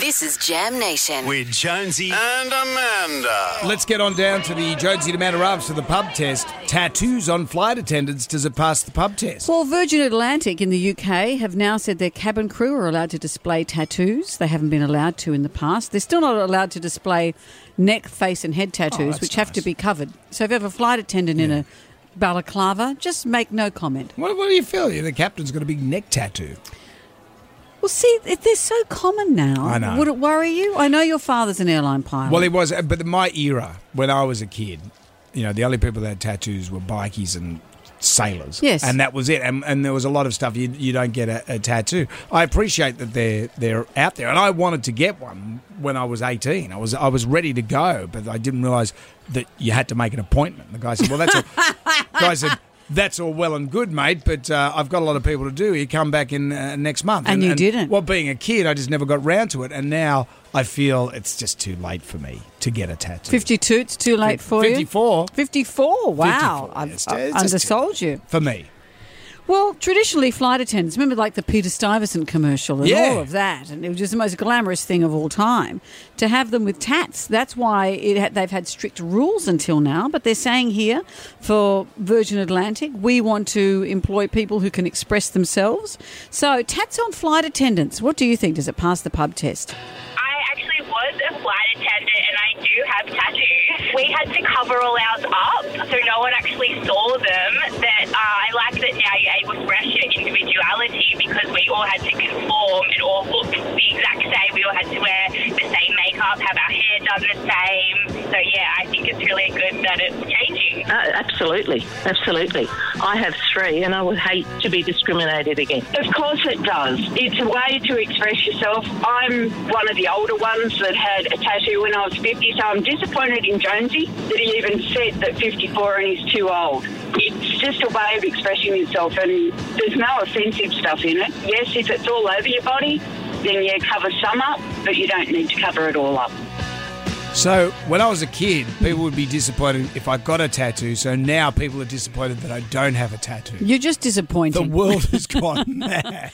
This is Jam Nation. with Jonesy and Amanda. Let's get on down to the Jonesy and Amanda Raves for the pub test. Tattoos on flight attendants. Does it pass the pub test? Well, Virgin Atlantic in the UK have now said their cabin crew are allowed to display tattoos. They haven't been allowed to in the past. They're still not allowed to display neck, face, and head tattoos, Oh, that's which have to be covered. So if you have a flight attendant in a balaclava, just make no comment. What, what do you feel? The captain's got a big neck tattoo. Well, see, they're so common now. I know. Would it worry you? I know your father's an airline pilot. Well, it was, uh, but my era when I was a kid, you know, the only people that had tattoos were bikies and sailors. Yes. and that was it. And, and there was a lot of stuff you, you don't get a, a tattoo. I appreciate that they're they're out there, and I wanted to get one when I was eighteen. I was I was ready to go, but I didn't realise that you had to make an appointment. The guy said, "Well, that's all." guy said. That's all well and good, mate, but uh, I've got a lot of people to do. You come back in uh, next month, And you didn't. Well, being a kid, I just never got round to it, and now I feel it's just too late for me to get a tattoo. 52, it's too late for you? 54 54, wow. 54, I've, it's- I've undersold you. for me. Well, traditionally, flight attendants, remember like the Peter Stuyvesant commercial and Yeah. all of that, and it was just the most glamorous thing of all time. To have them with tats, that's why it had, they've had strict rules until now. But they're saying here for Virgin Atlantic, we want to employ people who can express themselves. So, tats on flight attendants, what do you think? Does it pass the pub test? I actually was a flight attendant and I do have tattoos. We had to cover all ours up so no one actually saw them. That uh, I like that now you're able to express your individuality because we all had to conform and all look the exact same. We all had to wear the same makeup, have our hair done the same. So yeah, I think it's really good that it's changing. Uh, absolutely, absolutely. I have three, and I would hate to be discriminated against. Of course it does. It's a way to express yourself. I'm one of the older ones that had a tattoo when I was 50, so I'm disappointed in Jonesy that he even said that 54 and he's too old. It's just a way of expressing yourself, and there's no offensive stuff in it. Yes, if it's all over your body, then you cover some up, but you don't need to cover it all up. So when I was a kid, people would be disappointed if I got a tattoo. So now people are disappointed that I don't have a tattoo. You're just disappointed. The world has gone mad.